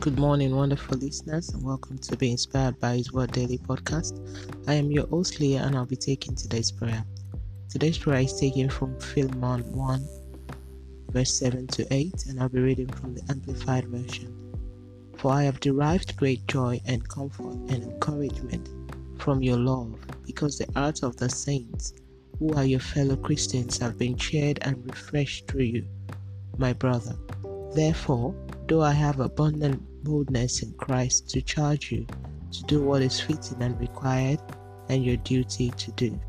Good morning, wonderful listeners, and welcome to Be Inspired by His Word Daily podcast. I am your host, Leah, and I'll be taking today's prayer. Today's prayer is taken from Philemon 1, verse 7 to 8, and I'll be reading from the Amplified Version. For I have derived great joy and comfort and encouragement from your love, because the hearts of the saints, who are your fellow Christians, have been cheered and refreshed through you, my brother. Therefore, though I have abundant boldness in Christ to charge you to do what is fitting and required and your duty to do.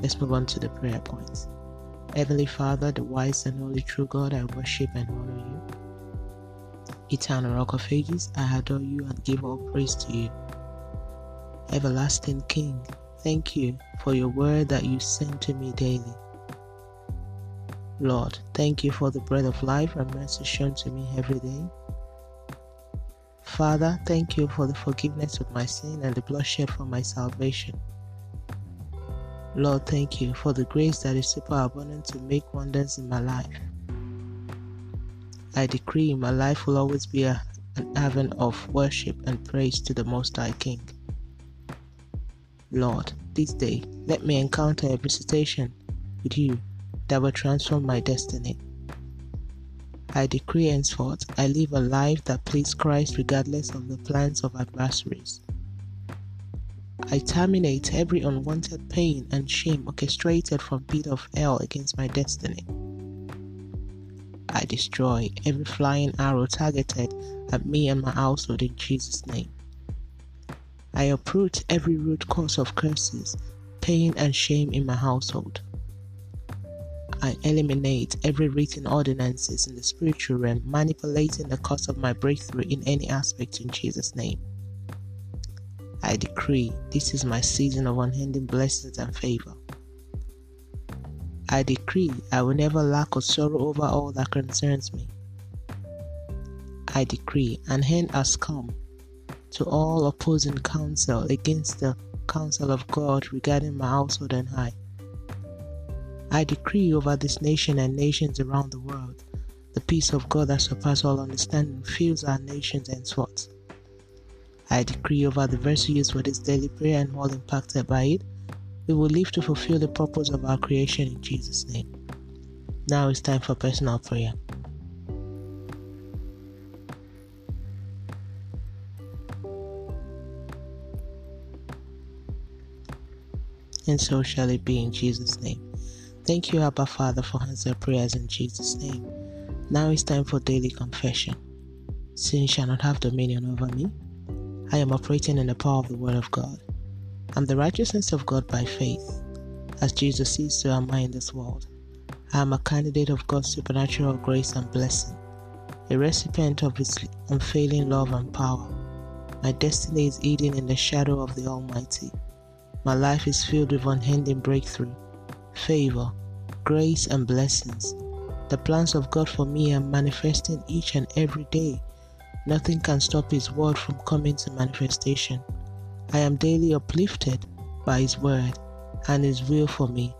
Let's move on to the prayer points. Heavenly Father, the wise and holy true God, I worship and honor you. Eternal Rock of Ages, I adore you and give all praise to you. Everlasting King, thank you for your word that you send to me daily. Lord, thank you for the bread of life and mercy shown to me every day. Father, thank you for the forgiveness of my sin and the blood shed for my salvation. Lord, thank you for the grace that is superabundant to make wonders in my life. I decree my life will always be a, an haven of worship and praise to the Most High King. Lord, this day let me encounter a visitation with you that will transform my destiny. I decree henceforth I live a life that pleases Christ regardless of the plans of adversaries. I terminate every unwanted pain and shame orchestrated from pit of hell against my destiny. I destroy every flying arrow targeted at me and my household in Jesus' name. I uproot every root cause of curses, pain, and shame in my household. I eliminate every written ordinances in the spiritual realm manipulating the cause of my breakthrough in any aspect in Jesus' name. I decree this is my season of unending blessings and favor. I decree I will never lack or sorrow over all that concerns me. I decree an end has come to all opposing counsel against the counsel of God regarding my household and I. I decree over this nation and nations around the world the peace of God that surpasses all understanding fills our nations and swords. I decree over the verse used for this daily prayer and all impacted by it, we will live to fulfill the purpose of our creation in Jesus' name. Now it's time for personal prayer. And so shall it be in Jesus' name. Thank you, Abba Father, for answering prayers in Jesus' name. Now it's time for daily confession. Sin shall not have dominion over me. I am operating in the power of the Word of God. I'm the righteousness of God by faith, as Jesus is to am I in this world. I am a candidate of God's supernatural grace and blessing, a recipient of His unfailing love and power. My destiny is hidden in the shadow of the Almighty. My life is filled with unending breakthrough, favor, grace, and blessings. The plans of God for me are manifesting each and every day. Nothing can stop His word from coming to manifestation. I am daily uplifted by His word and His will for me.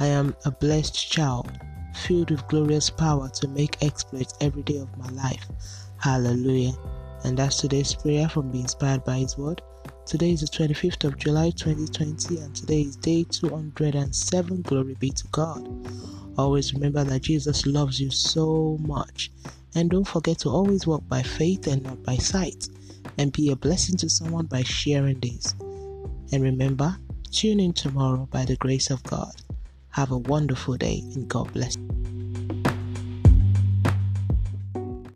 I am a blessed child, filled with glorious power to make exploits every day of my life. Hallelujah. And that's today's prayer from being inspired by His word. Today is the 25th of July 2020, and today is day 207. Glory be to God. Always remember that Jesus loves you so much. And don't forget to always walk by faith and not by sight, and be a blessing to someone by sharing this. And remember, tune in tomorrow by the grace of God. Have a wonderful day, and God bless you.